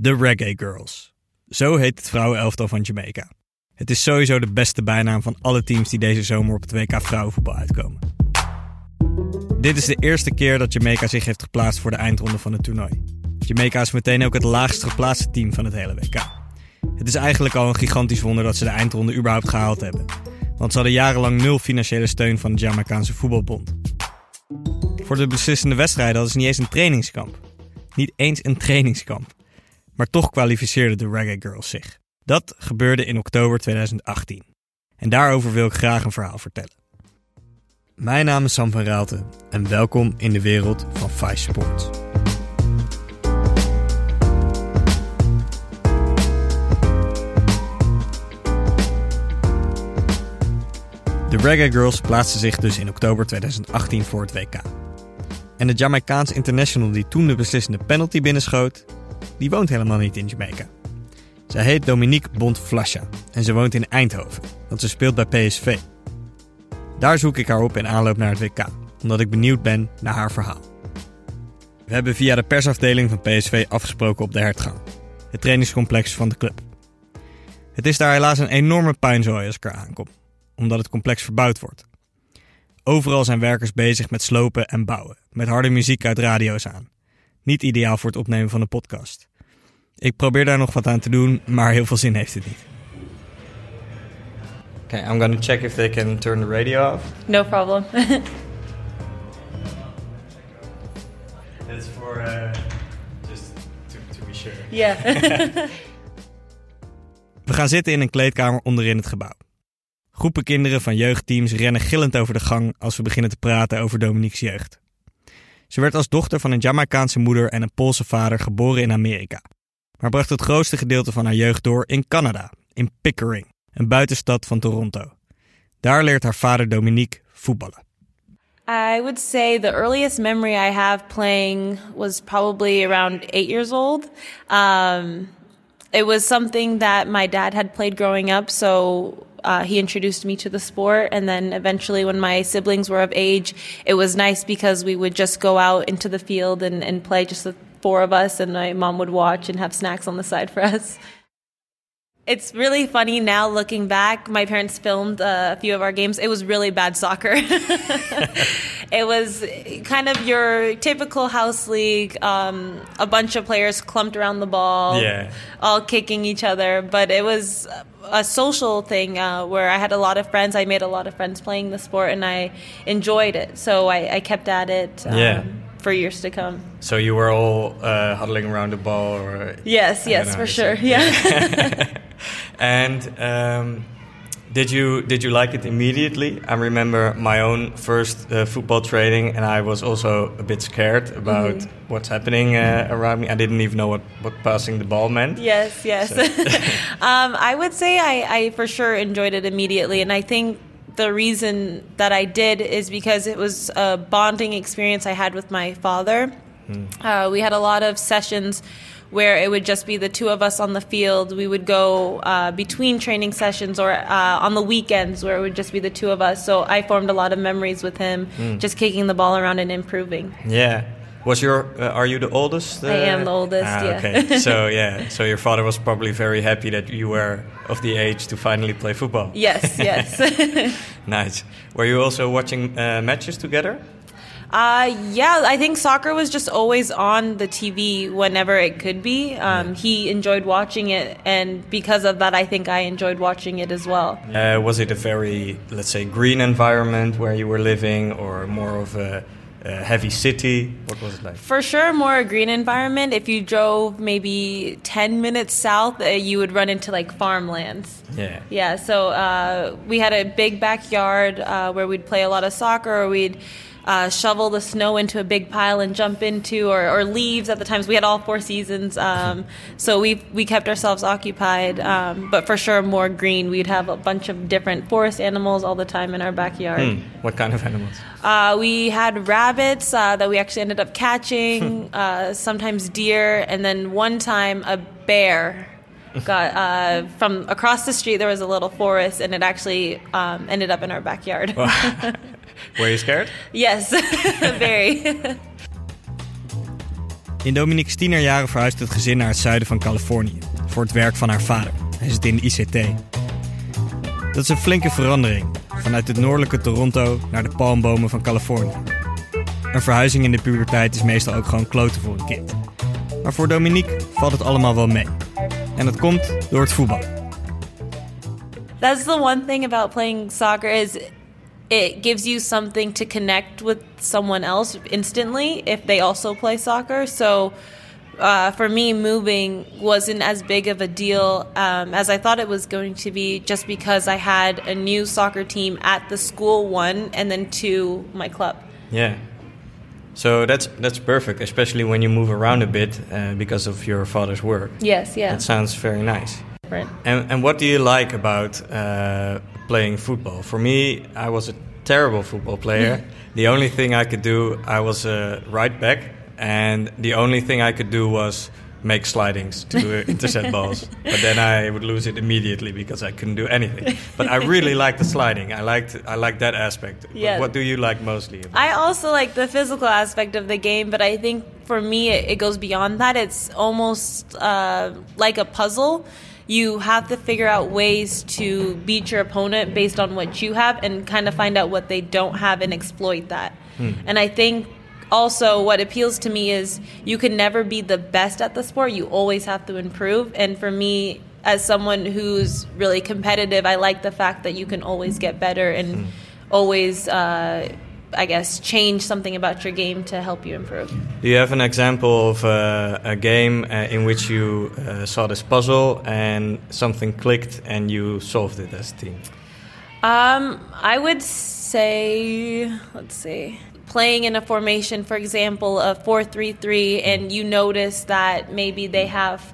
De Reggae Girls. Zo heet het vrouwenelftal van Jamaica. Het is sowieso de beste bijnaam van alle teams die deze zomer op het WK vrouwenvoetbal uitkomen. Dit is de eerste keer dat Jamaica zich heeft geplaatst voor de eindronde van het toernooi. Jamaica is meteen ook het laagst geplaatste team van het hele WK. Het is eigenlijk al een gigantisch wonder dat ze de eindronde überhaupt gehaald hebben. Want ze hadden jarenlang nul financiële steun van de Jamaicaanse voetbalbond. Voor de beslissende wedstrijden hadden ze niet eens een trainingskamp. Niet eens een trainingskamp. Maar toch kwalificeerden de Reggae Girls zich. Dat gebeurde in oktober 2018. En daarover wil ik graag een verhaal vertellen. Mijn naam is Sam van Raalte en welkom in de wereld van Vice Sports. De Reggae Girls plaatsten zich dus in oktober 2018 voor het WK. En de Jamaicaans international die toen de beslissende penalty binnenschoot, die woont helemaal niet in Jamaica. Zij heet Dominique Bont-Flasha en ze woont in Eindhoven, want ze speelt bij PSV. Daar zoek ik haar op in aanloop naar het WK, omdat ik benieuwd ben naar haar verhaal. We hebben via de persafdeling van PSV afgesproken op de hertgang, het trainingscomplex van de club. Het is daar helaas een enorme puinzooi als ik er aankom, omdat het complex verbouwd wordt. Overal zijn werkers bezig met slopen en bouwen, met harde muziek uit radio's aan. Niet ideaal voor het opnemen van een podcast. Ik probeer daar nog wat aan te doen, maar heel veel zin heeft het niet. Okay, I'm gonna check if they can turn the radio off. No problem. That's for uh, just to, to be sure. yeah. We gaan zitten in een kleedkamer onderin het gebouw. Groepen kinderen van jeugdteams rennen gillend over de gang als we beginnen te praten over Dominique's jeugd. Ze werd als dochter van een Jamaicaanse moeder en een Poolse vader geboren in Amerika, maar bracht het grootste gedeelte van haar jeugd door in Canada, in Pickering, een buitenstad van Toronto. Daar leert haar vader Dominique voetballen. I would say the earliest memory I have playing was probably around eight years old. Um, it was something that my dad had played growing up, so uh, he introduced me to the sport. And then eventually, when my siblings were of age, it was nice because we would just go out into the field and, and play, just the four of us, and my mom would watch and have snacks on the side for us. It's really funny now looking back. My parents filmed a few of our games. It was really bad soccer. it was kind of your typical house league, um, a bunch of players clumped around the ball, Yeah. all kicking each other. But it was a social thing uh, where I had a lot of friends. I made a lot of friends playing the sport, and I enjoyed it. So I, I kept at it um, Yeah. for years to come. So you were all uh, huddling around the ball, or Yes, yes, for sure. Yeah. and um, did you did you like it immediately? I remember my own first uh, football training, and I was also a bit scared about Mm-hmm. what's happening uh, around me. I didn't even know what, what passing the ball meant. Yes, yes. um, I would say I, I for sure enjoyed it immediately, and I think the reason that I did is because it was a bonding experience I had with my father. Uh, we had a lot of sessions where it would just be the two of us on the field. We would go uh, between training sessions or uh, on the weekends where it would just be the two of us. So I formed a lot of memories with him, just kicking the ball around and improving. Yeah. Was your uh, are you the oldest? I am the oldest, Ah, yeah. Okay. so yeah, so your father was probably very happy that you were of the age to finally play football. Yes, yes. Nice. Were you also watching uh, matches together? Uh, yeah, I think soccer was just always on the TV whenever it could be. Um, he enjoyed watching it, and because of that, I think I enjoyed watching it as well. Uh, was it a very, let's say, green environment where you were living, or more of a, heavy city? What was it like? For sure, more a green environment. If you drove maybe 10 minutes south, uh, you would run into like farmlands. Yeah. Yeah, so uh, we had a big backyard uh, where we'd play a lot of soccer, or we'd uh, shovel the snow into a big pile and jump into, or, or leaves at the times. We had all four seasons, um, so we we kept ourselves occupied. Um, but for sure, more green. We'd have a bunch of different forest animals all the time in our backyard. Hmm. What kind of animals? Uh, we had rabbits uh, that we actually ended up catching, uh, sometimes deer, and then one time a bear got uh, from across the street. There was a little forest, and it actually um, ended up in our backyard. Were you scared? yes, very. In Dominique's tienerjaren verhuist het gezin naar het zuiden van Californië voor het werk van haar vader. Hij zit in de ICT. Dat is een flinke verandering vanuit het noordelijke Toronto naar de palmbomen van Californië. Een verhuizing in de puberteit is meestal ook gewoon kloten voor een kind. Maar voor Dominique valt het allemaal wel mee. En dat komt door het voetbal. That's the one thing about playing soccer is it gives you something to connect with someone else instantly if they also play soccer. So uh, for me, moving wasn't as big of a deal um, as I thought it was going to be, just because I had a new soccer team at the school, one, and then two, my club. Yeah. So that's that's perfect, especially when you move around a bit uh, because of your father's work. Yes, yeah. That sounds very nice. Right. And, and what do you like about uh, playing football? For me, I was a terrible football player. the only thing I could do, I was a right back, and the only thing I could do was make slidings to intercept balls. But then I would lose it immediately because I couldn't do anything. But I really liked the sliding. I liked I liked that aspect. Yeah. What do you like mostly? About I also like the physical aspect of the game, but I think for me it, it goes beyond that. It's almost uh, like a puzzle. You have to figure out ways to beat your opponent based on what you have and kind of find out what they don't have and exploit that. And I think also what appeals to me is you can never be the best at the sport. You always have to improve. And for me as someone who's really competitive i like the fact that you can always get better and always uh, i guess change something about your game to help you improve Do you have an example of uh, a game uh, in which you uh, saw this puzzle and something clicked and you solved it as a team? Um, I would say, let's see, playing in a formation, for example, of 4 3 3, and you notice that maybe they have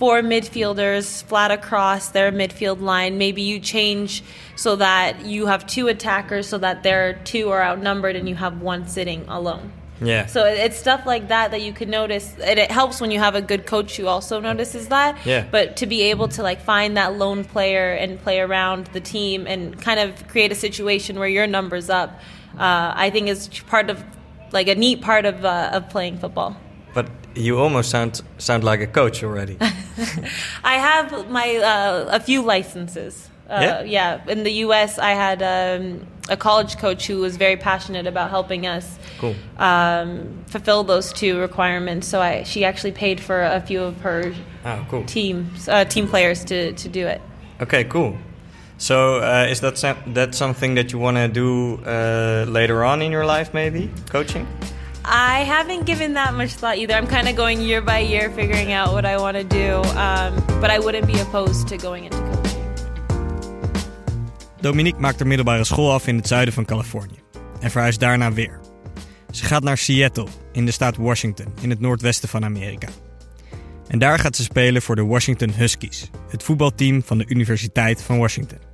four midfielders flat across their midfield line. Maybe you change so that you have two attackers so that their two are outnumbered and you have one sitting alone. Yeah. So it's stuff like that that you can notice, and it helps when you have a good coach who also notices that. Yeah. But to be able to like find that lone player and play around the team and kind of create a situation where your numbers up, uh, I think is part of like a neat part of uh, of playing football. But you almost sound sound like a coach already. I have my uh, a few licenses. Uh, Yeah? yeah. In the U.S., I had um, a college coach who was very passionate about helping us Cool. um, fulfill those two requirements. So I, she actually paid for a few of her oh, cool. teams, uh, team players to, to do it. Okay, cool. So uh, is that that something that you want to do uh, later on in your life, maybe coaching? I haven't given that much thought either. I'm kind of going year by year, figuring out what I want to do. Um, but I wouldn't be opposed to going into coaching. Dominique maakt haar middelbare school af in het zuiden van Californië en verhuist daarna weer. Ze gaat naar Seattle in de staat Washington in het noordwesten van Amerika. En daar gaat ze spelen voor de Washington Huskies, het voetbalteam van de Universiteit van Washington.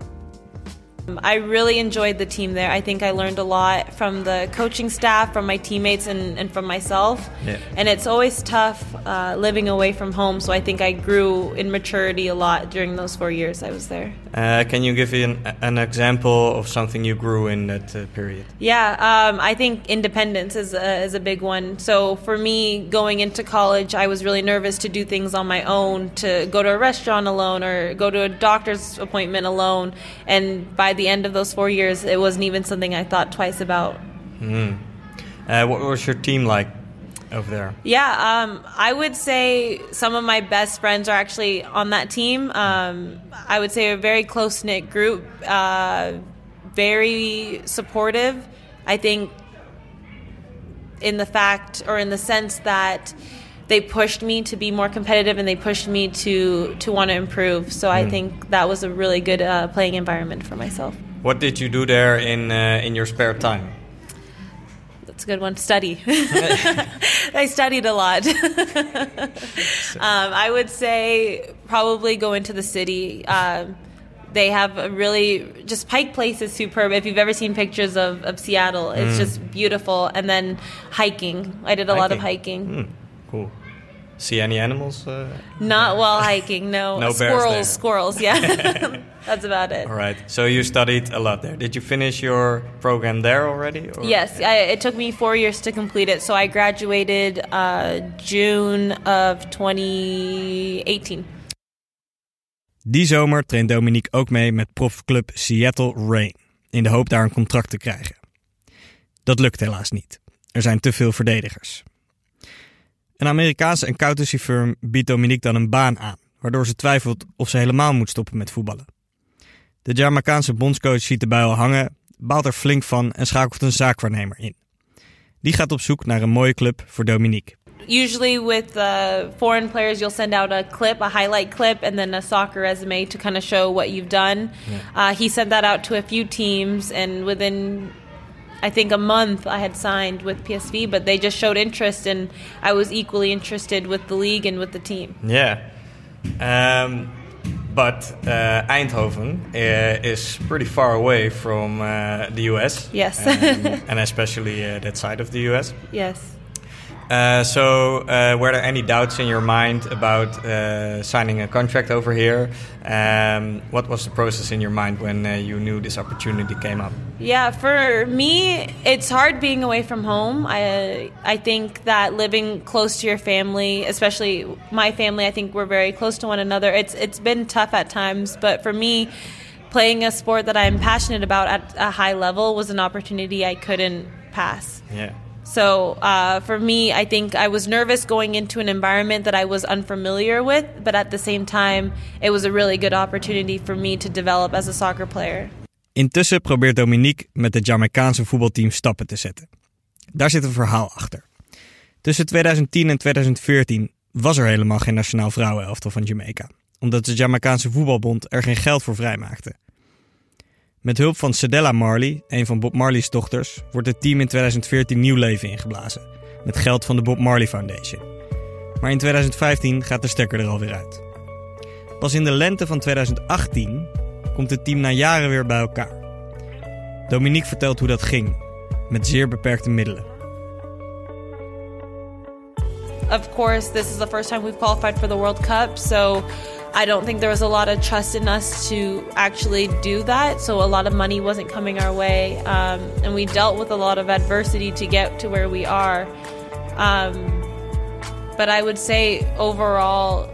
I really enjoyed the team there. I think I learned a lot from the coaching staff, from my teammates, and, and from myself. Yeah. And it's always tough uh, living away from home, so I think I grew in maturity a lot during those four years I was there. Uh, can you give an, an example of something you grew in that uh, period? Yeah, um, I think independence is a, is a big one. So for me, going into college, I was really nervous to do things on my own, to go to a restaurant alone or go to a doctor's appointment alone. And by the end of those four years, it wasn't even something I thought twice about. Uh, what was your team like over there? Yeah, um, I would say some of my best friends are actually on that team. Um, I would say a very close knit group, uh, very supportive. I think in the fact or in the sense that they pushed me to be more competitive and they pushed me to to want to improve. So I think that was a really good uh, playing environment for myself. What did you do there in uh, in your spare time? That's a good one. Study. I studied a lot. um, I would say probably go into the city. Um, they have a really just Pike Place is superb. If you've ever seen pictures of, of Seattle, it's just beautiful. And then hiking. I did a lot of hiking. Hmm, cool. See any animals? Uh, Not while hiking, no. No bears squirrels, there. squirrels, yeah. That's about it. all right. So you studied a lot there. Did you finish your program there already? Or? Yes, I, it took me four years to complete it. So I graduated uh, June of 2018. Die zomer traint Dominique ook mee met profclub Seattle Rain. In de hoop daar een contract te krijgen. Dat lukt helaas niet. Er zijn te veel verdedigers. Een Amerikaanse accountancy firm biedt Dominique dan een baan aan, waardoor ze twijfelt of ze helemaal moet stoppen met voetballen. De Jamaicaanse bondscoach ziet de bui al hangen, baalt er flink van en schakelt een zaakwaarnemer in. Die gaat op zoek naar een mooie club voor Dominique. Usually, with uh, foreign players, you'll send out a clip, a highlight clip, and then a soccer resume to kind of show what you've done. Uh, he sent that out to a few teams, and within I think a month I had signed with PSV, but they just showed interest, and I was equally interested with the league and with the team. Yeah. Um, but uh, Eindhoven uh, is pretty far away from uh, the US. Yes. Um, and especially uh, that side of the US. Yes. Uh, so, uh, were there any doubts in your mind about uh, signing a contract over here? Um, what was the process in your mind when uh, you knew this opportunity came up? Yeah, for me, it's hard being away from home. I I think that living close to your family, especially my family, I think we're very close to one another. It's it's been tough at times, but for me, playing a sport that I'm passionate about at a high level was an opportunity I couldn't pass. Yeah. So uh, for me, I think I was nervous going into an environment that I was unfamiliar with, but at the same time, it was a really good opportunity for me to develop as a soccer player. Intussen probeert Dominique met het Jamaicaanse voetbalteam stappen te zetten. Daar zit een verhaal achter. Tussen 2010 en 2014 was er helemaal geen nationaal vrouwenelftal van Jamaica, omdat de Jamaicaanse voetbalbond er geen geld voor vrijmaakte. Met hulp van Cedella Marley, een van Bob Marley's dochters, wordt het team in 2014 nieuw leven ingeblazen, met geld van de Bob Marley Foundation. Maar in 2015 gaat de stekker er alweer uit. Pas in de lente van 2018 komt het team na jaren weer bij elkaar. Dominique vertelt hoe dat ging, met zeer beperkte middelen. Of course, this is the first time we've qualified for the World Cup, so I don't think there was a lot of trust in us to actually do that. So a lot of money wasn't coming our way, um, and we dealt with a lot of adversity to get to where we are. Um, but I would say overall,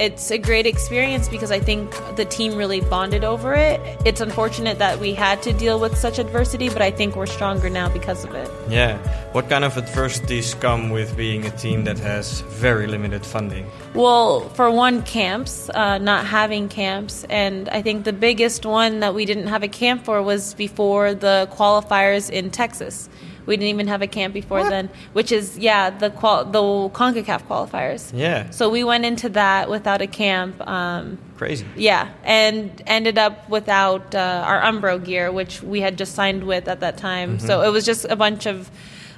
it's a great experience because I think the team really bonded over it. It's unfortunate that we had to deal with such adversity, but I think we're stronger now because of it. Yeah. What kind of adversities come with being a team that has very limited funding? Well, for one, camps, uh, not having camps. And I think the biggest one that we didn't have a camp for was before the qualifiers in Texas. We didn't even have a camp before then, which is, yeah, the, qual- the CONCACAF qualifiers. Yeah. So we went into that without a camp. Um, Crazy. yeah, and ended up without uh, our Umbro gear, which we had just signed with at that time. So it was just a bunch of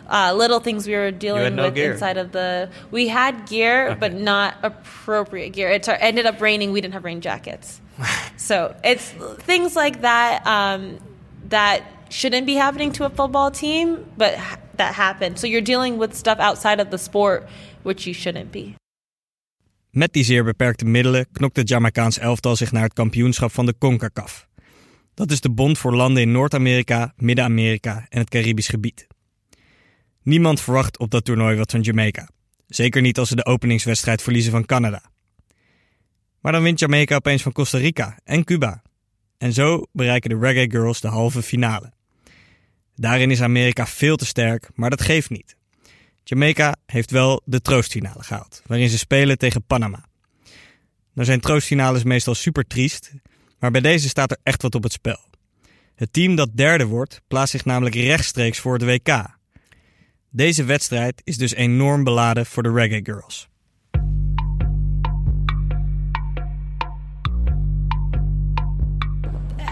uh, little things we were dealing no with gear? inside of the. We had gear, but not appropriate gear. It tur- ended up raining. We didn't have rain jackets. so it's things like that um, that shouldn't be happening to a football team, but ha- that happened. So you're dealing with stuff outside of the sport, which you shouldn't be. Met die zeer beperkte middelen knokt het Jamaicaans elftal zich naar het kampioenschap van de CONCACAF. Dat is de bond voor landen in Noord-Amerika, Midden-Amerika en het Caribisch gebied. Niemand verwacht op dat toernooi wat van Jamaica. Zeker niet als ze de openingswedstrijd verliezen van Canada. Maar dan wint Jamaica opeens van Costa Rica en Cuba. En zo bereiken de Reggae Girls de halve finale. Daarin is Amerika veel te sterk, maar dat geeft niet. Jamaica heeft wel de troostfinale gehaald, waarin ze spelen tegen Panama. Nou zijn troostfinales meestal super triest, maar bij deze staat er echt wat op het spel. Het team dat derde wordt, plaatst zich namelijk rechtstreeks voor het WK. Deze wedstrijd is dus enorm beladen voor de Reggae Girls.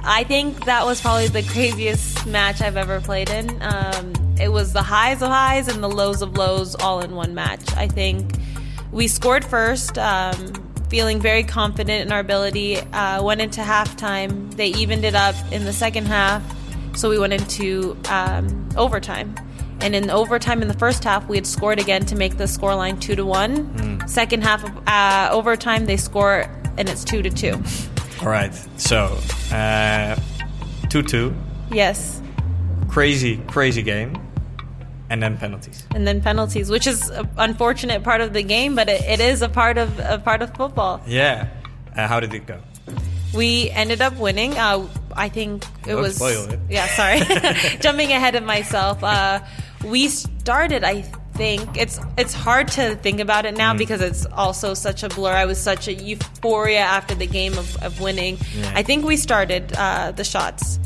I think that was probably the craziest match I've ever played in. Um, it was the highs of highs and the lows of lows all in one match. I think we scored first, um, feeling very confident in our ability. Uh, went into halftime. They evened it up in the second half, so we went into um, overtime. And in overtime in the first half, we had scored again to make the scoreline two to one. Second half of uh, overtime, they score, and it's two to two. All right. So, uh, 2 2. Yes. Crazy, crazy game. And then penalties. And then penalties, which is an unfortunate part of the game, but it, it is a part of a part of football. Yeah. Uh, how did it go? We ended up winning. Uh, I think it Don't was. spoil it. Yeah, sorry. Jumping ahead of myself. Uh, we started, I think. It's it's hard to think about it Mm. now because it's also such a blur. I was such a euphoria after the game of, of winning. Yeah. I think we started uh, the shots.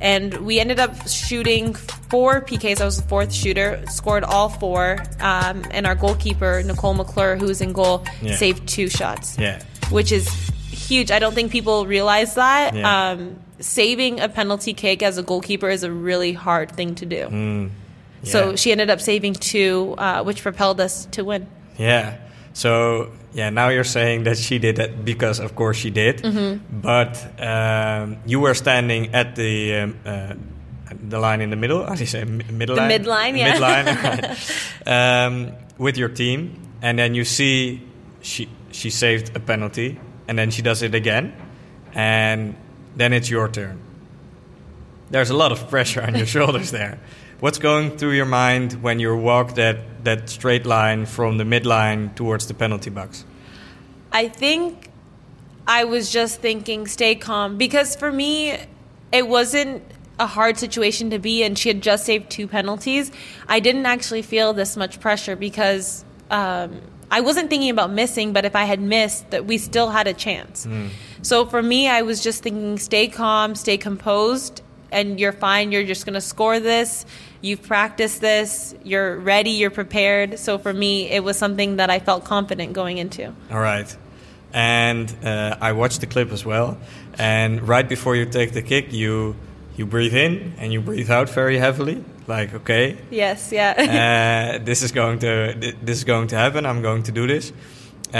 And we ended up shooting four PKs. I was the fourth shooter, scored all four. Um, and our goalkeeper, Nicole McClure, who was in goal, Yeah. saved two shots Yeah. which is huge. I don't think people realize that. Yeah. Um, saving a penalty kick as a goalkeeper is a really hard thing to do. Mm. So Yeah. she ended up saving two, uh, which propelled us to win. Yeah. So yeah, now you're saying that she did that because, of course, she did. Mm-hmm. But um, you were standing at the um, uh, the line in the middle. How do you say middle The line? midline, yeah. Midline. um, with your team, and then you see she she saved a penalty, and then she does it again, and then it's your turn. There's a lot of pressure on your shoulders there. What's going through your mind when you walk that, that straight line from the midline towards the penalty box? I think I was just thinking, stay calm. Because for me, it wasn't a hard situation to be in. She had just saved two penalties. I didn't actually feel this much pressure because um, I wasn't thinking about missing, but if I had missed, that we still had a chance. So for me, I was just thinking, stay calm, stay composed, and you're fine. You're just going to score this. You've practiced this. You're ready. You're prepared. So for me, it was something that I felt confident going into. All right. And uh, I watched the clip as well. And right before you take the kick, you you breathe in and you breathe out very heavily. Like, okay, Yes, yeah. uh, this is going to this is going to happen. I'm going to do this. Uh,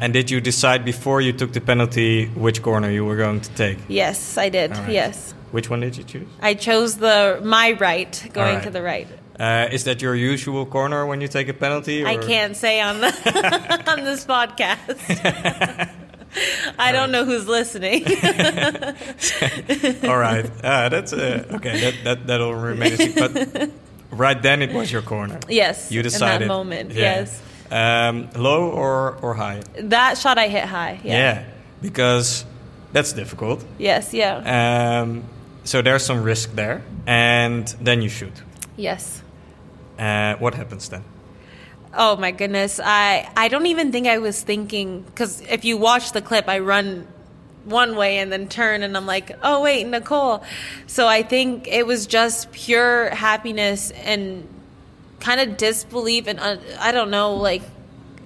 and did you decide before you took the penalty which corner you were going to take? yes, I did. Right. Yes. Which one did you choose? I chose the my right, going right. to the right. Uh, is that your usual corner when you take a penalty? I can't say on the on this podcast. I don't know who's listening. All right, uh, that's uh, okay. That that that'll remain. But right then, it was your corner. yes. You decided in that moment. Yeah. Yes. Um, low or or high? That shot I hit high. Yeah. because that's difficult. Yes, yeah. Um, so there's some risk there, and then you shoot. yes. Uh, what happens then? Oh my goodness. I I don't even think I was thinking cuz if you watch the clip I run one way and then turn and I'm like, "Oh wait, Nicole." So I think it was just pure happiness and kind of disbelief and uh, I don't know like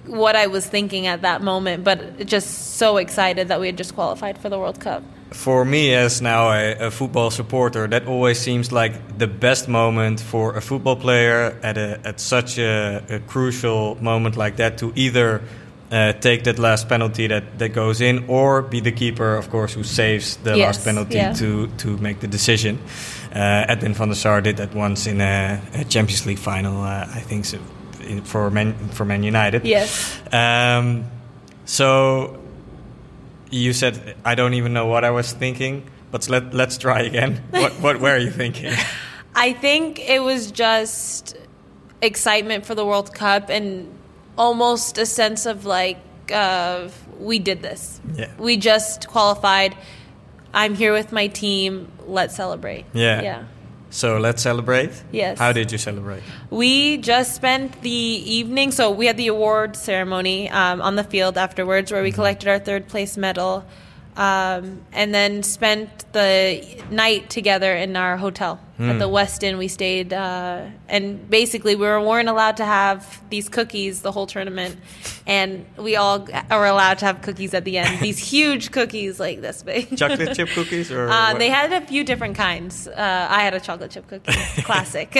what I was thinking at that moment, but just so excited that we had just qualified for the World Cup. For me, as now a, a football supporter, that always seems like the best moment for a football player at a, at such a, a crucial moment like that to either uh, take that last penalty that, that goes in or be the keeper, of course, who saves the Yes, last penalty yeah. to, to make the decision. Uh, Edwin van der Sar did that once in a, a Champions League final, uh, I think, so, in, for Man for Man United. Yes. Um, so you said I don't even know what I was thinking, but let let's try again. what what were you thinking? I think it was just excitement for the World Cup and almost a sense of like uh, we did this. Yeah. We just qualified. I'm here with my team. Let's celebrate. Yeah. Yeah. So let's celebrate. Yes. How did you celebrate? We just spent the evening, so we had the award ceremony um, on the field afterwards where we collected our third place medal um, and then spent the night together in our hotel at the Westin. We stayed, uh, and basically, we were, weren't allowed to have these cookies the whole tournament, and we all are allowed to have cookies at the end. These huge cookies, like this big. Chocolate chip cookies or Uh, they had a few different kinds. Uh, I had a chocolate chip cookie, classic.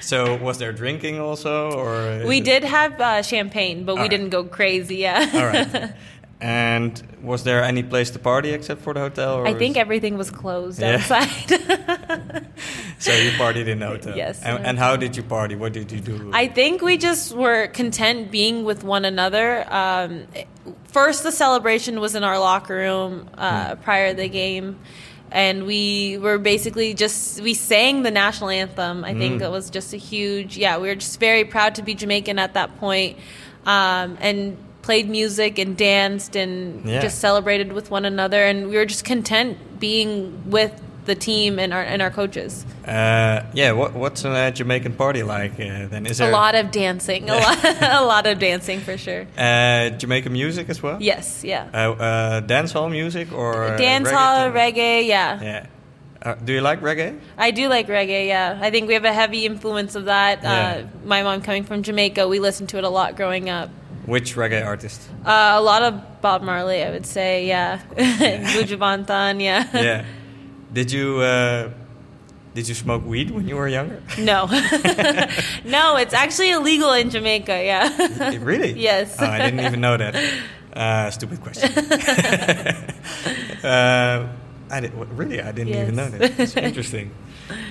So was there drinking also, or We did have uh, champagne, but we Alright. didn't go crazy. Yeah. All right. And was there any place to party except for the hotel? Or I think everything was closed Yeah. outside. So you partied in Noto. Yes. And, and, how did you party? What did you do? I think we just were content being with one another. Um, first, the celebration was in our locker room uh, mm. prior to the game. And we were basically just, we sang the national anthem. I think mm. it was just a huge, yeah, we were just very proud to be Jamaican at that point. Um, and played music and danced and yeah. just celebrated with one another. And we were just content being with the team and our and our coaches. Uh, yeah, what, what's a uh, Jamaican party like? Uh, then is there a lot of dancing, a lot, a lot of dancing for sure. Uh, Jamaican music as well. Yes, yeah. Uh, uh, dance hall music or dance hall reggae, yeah. Yeah. do you like reggae? I do like reggae. Yeah, I think we have a heavy influence of that. Yeah. my mom coming from Jamaica, we listened to it a lot growing up. Which reggae artist? a lot of Bob Marley, I would say. Yeah, Buju Banton. Yeah. Yeah. Did you uh, did you smoke weed when you were younger? No, no. It's actually illegal in Jamaica. Yeah. really? Yes. Oh, I didn't even know that. Uh, stupid question. uh, I did, really, I didn't yes. even know that. It's interesting.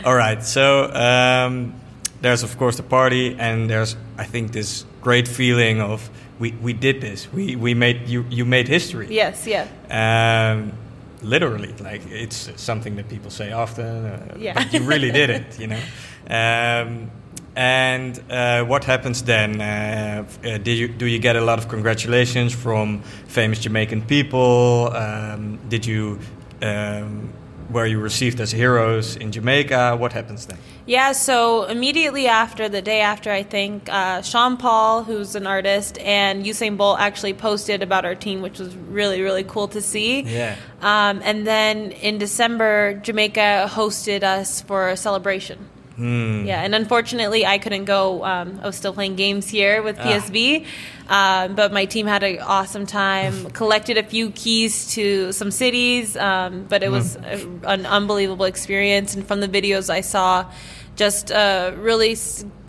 All right, so um, there's of course the party, and there's I think this great feeling of we, we did this. We we made you you made history. Yes, yeah. Um, literally like it's something that people say often uh, yeah. but you really did it you know? Um, and uh, what happens then? Uh, uh, did you do you get a lot of congratulations from famous jamaican people? Um, did you um, were you received as heroes in Jamaica? What happens then? Yeah, so immediately after, the day after, I think, uh, Sean Paul, who's an artist, and Usain Bolt actually posted about our team, which was really, really cool to see. Yeah. Um, and then in December, Jamaica hosted us for a celebration. Hmm. Yeah, and unfortunately, I couldn't go. Um, I was still playing games here with PSV, ah. um, but my team had an awesome time. collected a few keys to some cities, um, but it mm. was a, an unbelievable experience. And from the videos I saw, just a really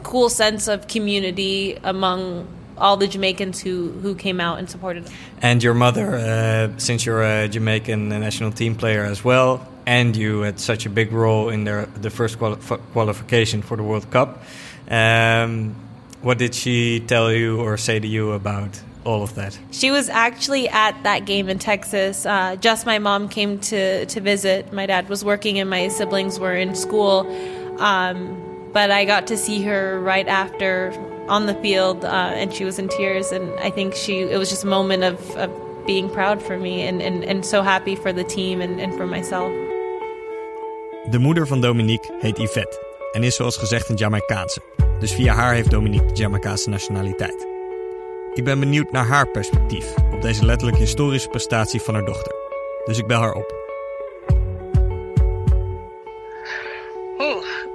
cool sense of community among all the Jamaicans who, who came out and supported them. And your mother, uh, since you're a Jamaican national team player as well, and you had such a big role in their, the first quali qualification for the World Cup. Um, what did she tell you or say to you about all of that? She was actually at that game in Texas. Uh, just my mom came to, to visit. My dad was working and my siblings were in school. Um, but I got to see her right after on the field, uh, and she was in tears. And I think she it was just a moment of, of being proud for me and, and, and so happy for the team and, and for myself. De moeder van Dominique heet Yvette en is zoals gezegd een Jamaicaanse. Dus via haar heeft Dominique de Jamaicaanse nationaliteit. Ik ben benieuwd naar haar perspectief op deze letterlijk historische prestatie van haar dochter. Dus ik bel haar op.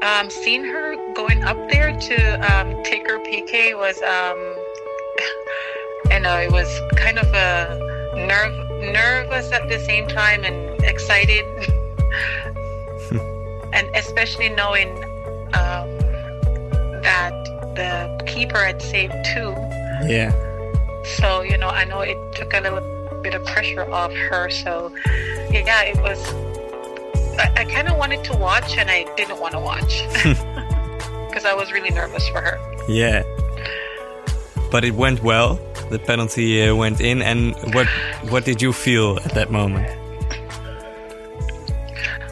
um, seeing her going up there to um, take her PK was, um, you know, it was kind of a nerve, nervous at the same time and excited. and especially knowing um, that the keeper had saved two. Yeah. So you know, I know it took a little bit of pressure off her. So yeah, it was. I, I kind of wanted to watch, and I didn't want to watch because I was really nervous for her. Yeah. But it went well. The penalty uh, went in, and what what did you feel at that moment?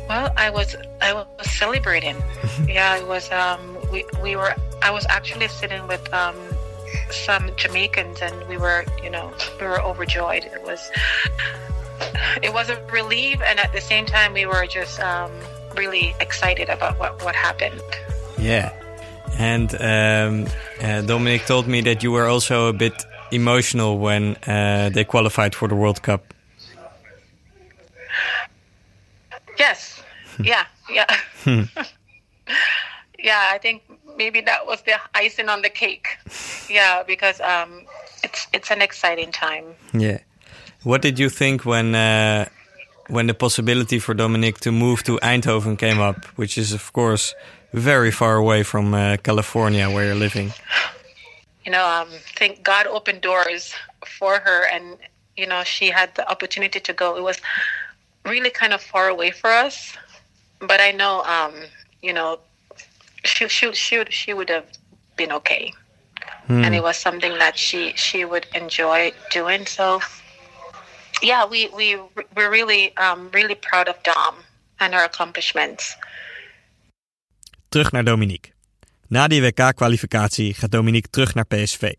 Well, I was I was celebrating. yeah, it was. Um, we we were. I was actually sitting with um, some Jamaicans, and we were, you know, we were overjoyed. It was. It was a relief, and at the same time, we were just um, really excited about what what happened. Yeah, and um, uh, Dominic told me that you were also a bit emotional when uh, they qualified for the World Cup. Yes, yeah, yeah. Hmm. yeah, I think maybe that was the icing on the cake. Yeah, because um, it's it's an exciting time. Yeah. What did you think when uh, when the possibility for Dominic to move to Eindhoven came up, which is of course very far away from uh, California where you're living? You know, um, think God opened doors for her, and you know she had the opportunity to go. It was really kind of far away for us but I know, um, you know, she she she would, she would have been okay, and it was something that she she would enjoy doing. So, yeah, we we we're really um, really proud of Dom and her accomplishments. Terug naar Dominique. Na die WK-kwalificatie gaat Dominique terug naar PSV,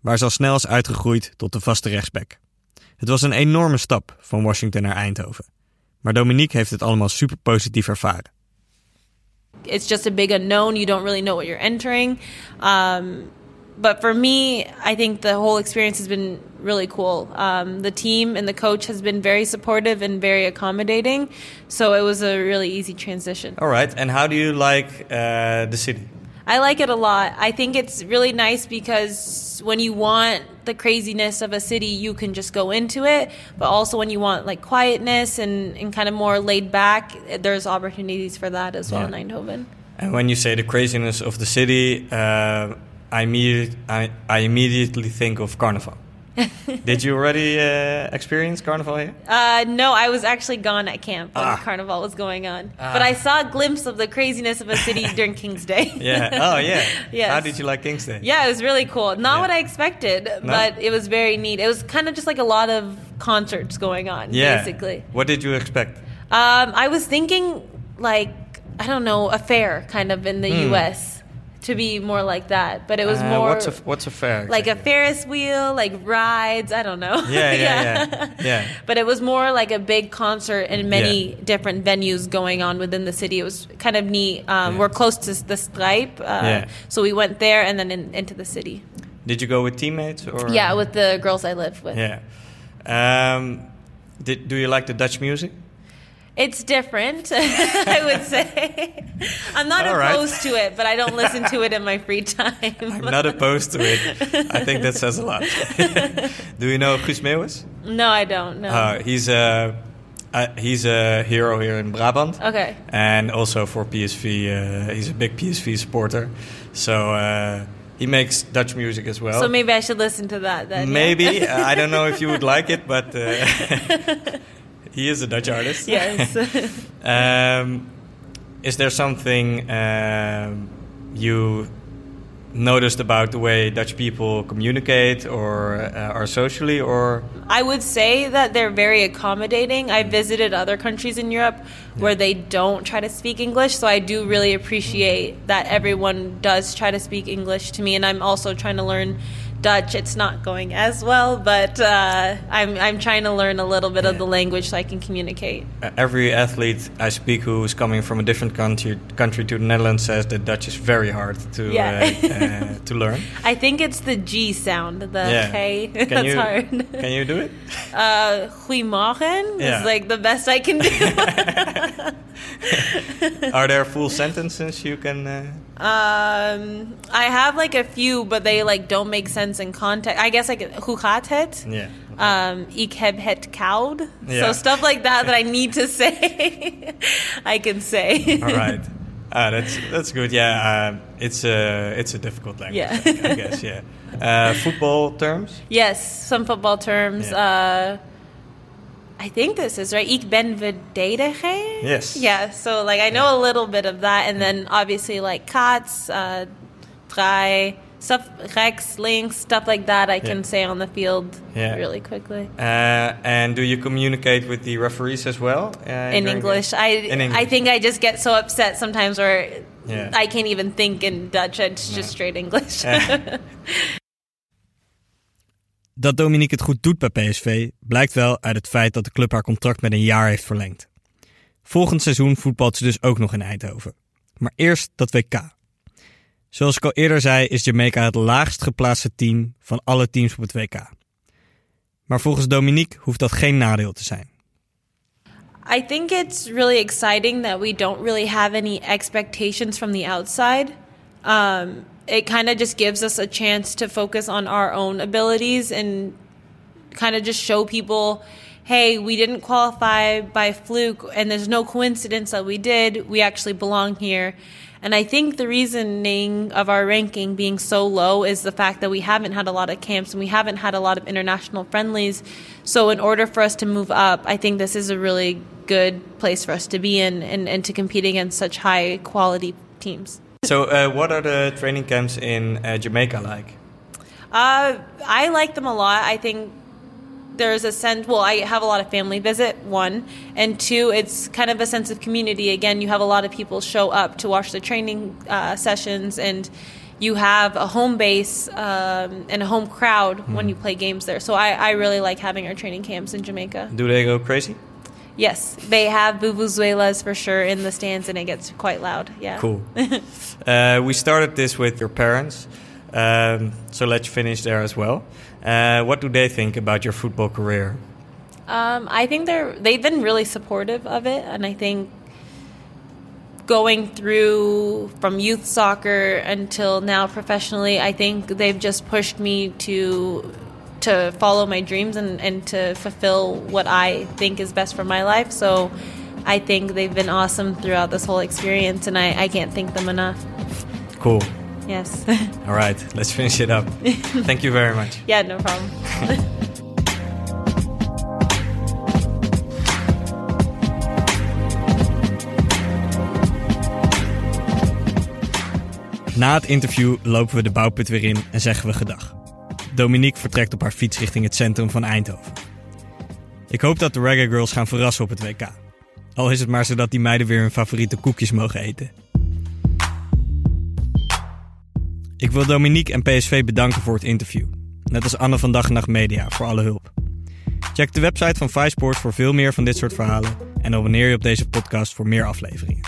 waar ze al snel is uitgegroeid tot de vaste rechtsback. Het was een enorme stap van Washington naar Eindhoven. Maar Dominique heeft het allemaal super positief ervaren. it's just a big unknown. You don't really know what you're entering. Um, but for me, I think the whole experience has been really cool. Um, the team and the coach has been very supportive and very accommodating. So it was a really easy transition. All right, and how do you like uh, the city? I like it a lot. I think it's really nice because when you want the craziness of a city, you can just go into it. But also when you want like quietness and, and kind of more laid back, there's opportunities for that as well in Eindhoven. And when you say the craziness of the city, uh, I, immediate, I, I immediately think of Carnival. Did you already uh, experience Carnival here? Uh, no, I was actually gone at camp when Ah. Carnival was going on. But I saw a glimpse of the craziness of a city during King's Day. Yeah. Oh, yeah. Yes. How did you like King's Day? Yeah, it was really cool. Not Yeah. what I expected, No? but it was very neat. It was kind of just like a lot of concerts going on, Yeah. basically. What did you expect? Um, I was thinking like I don't know a fair kind of in the U.S. to be more like that, but it was. Uh, more What's a, what's a fair? like a? Ferris wheel, like rides. I don't know. Yeah, yeah, yeah. Yeah. But it was more like a big concert and many Yeah. different venues going on within the city. It was kind of neat. Um, Yeah. We're close to the Strijp, uh, Yeah. so we went there and then in, into the city. Did you go with teammates or? Yeah, with the girls I live with. Yeah. Um, did, do you like the Dutch music? It's different, I would say. I'm not All right. opposed to it, but I don't listen to it in my free time. I'm not opposed to it. I think that says a lot. do you know Guus Meeuwis? no, I don't. No. Uh, he's a uh, he's a hero here in Brabant. okay. and also for PSV. Uh, he's a big PSV supporter, so uh, he makes Dutch music as well. So maybe I should listen to that then. Maybe uh, I don't know if you would like it, but uh, he is a Dutch artist. yes. Um, is there something um, you noticed about the way Dutch people communicate or uh, are socially, or I would say that they're very accommodating. I visited other countries in Europe where they don't try to speak English, so I do really appreciate that everyone does try to speak English to me, and I'm also trying to learn Dutch. It's not going as well, but uh, I'm I'm trying to learn a little bit of the language so I can communicate. uh, every athlete I speak who is coming from a different country country to the Netherlands says that Dutch is very hard to Yeah. uh, uh, to learn. I think it's the G sound, the Yeah. K. Can That's you hard. can you do it? Uh, Goedemorgen Yeah. is like the best I can do. Are there full sentences you can? Uh, Um, I have like a few, but they like don't make sense in context. I guess like het? yeah. Um, ik heb het koud. Yeah. So stuff like that that I need to say, I can say. All right. Ah, that's that's good. Yeah, um, it's a it's a difficult language. Yeah. I, I guess. Yeah. Uh, football terms. yes, some football terms. Uh, I think this is right. Ik ben verdediger. Yes. Yeah. So like I know a little bit of that, and then obviously like Kats, uh, drei, stuff, Rex, links, stuff like that. I can Yeah. say on the field Yeah. really quickly. Uh, and do you communicate with the referees as well? Uh, in English. I In English. I think I just get so upset sometimes where Yeah. I can't even think in Dutch. It's just straight English. Dat Dominique het goed doet bij PSV blijkt wel uit het feit dat de club haar contract met een jaar heeft verlengd. Volgend seizoen voetbalt ze dus ook nog in Eindhoven. Maar eerst dat WK. Zoals ik al eerder zei, is Jamaica het laagst geplaatste team van alle teams op het WK. Maar volgens Dominique hoeft dat geen nadeel te zijn. I think it's really exciting that we don't really have any expectations from the outside. Um, it kind of just gives us a chance to focus on our own abilities and kind of just show people hey, we didn't qualify by fluke, and there's no coincidence that we did. We actually belong here. And I think the reasoning of our ranking being so low is the fact that we haven't had a lot of camps and we haven't had a lot of international friendlies. So, in order for us to move up, I think this is a really good place for us to be in and, and to compete against such high quality teams. So, uh, what are the training camps in uh, Jamaica like? Uh, I like them a lot. I think there's a sense well i have a lot of family visit one and two it's kind of a sense of community again you have a lot of people show up to watch the training uh, sessions and you have a home base um, and a home crowd mm. when you play games there so I, I really like having our training camps in jamaica do they go crazy Yes, they have vuvuzelas for sure in the stands, and it gets quite loud. Yeah. Cool. uh, we started this with your parents, um, so let's finish there as well. Uh, what do they think about your football career? Um, I think they're they've been really supportive of it, and I think going through from youth soccer until now professionally, I think they've just pushed me to to follow my dreams and, and to fulfill what I think is best for my life. So I think they've been awesome throughout this whole experience, and I, I can't thank them enough. Cool. Yes. All right, let's finish it up. Thank you very much. Yeah, no problem. Na het interview lopen we de bouwput weer in en zeggen we gedag. Dominique vertrekt op haar fiets richting het centrum van Eindhoven. Ik hoop dat de Reggae Girls gaan verrassen op het WK. Al is het maar zodat die meiden weer hun favoriete koekjes mogen eten. Ik wil Dominique en PSV bedanken voor het interview. Net als Anne van Dag en Nacht Media voor alle hulp. Check de website van Viceport voor veel meer van dit soort verhalen en abonneer je op deze podcast voor meer afleveringen.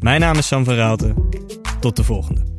Mijn naam is Sam van Raalte. Tot de volgende.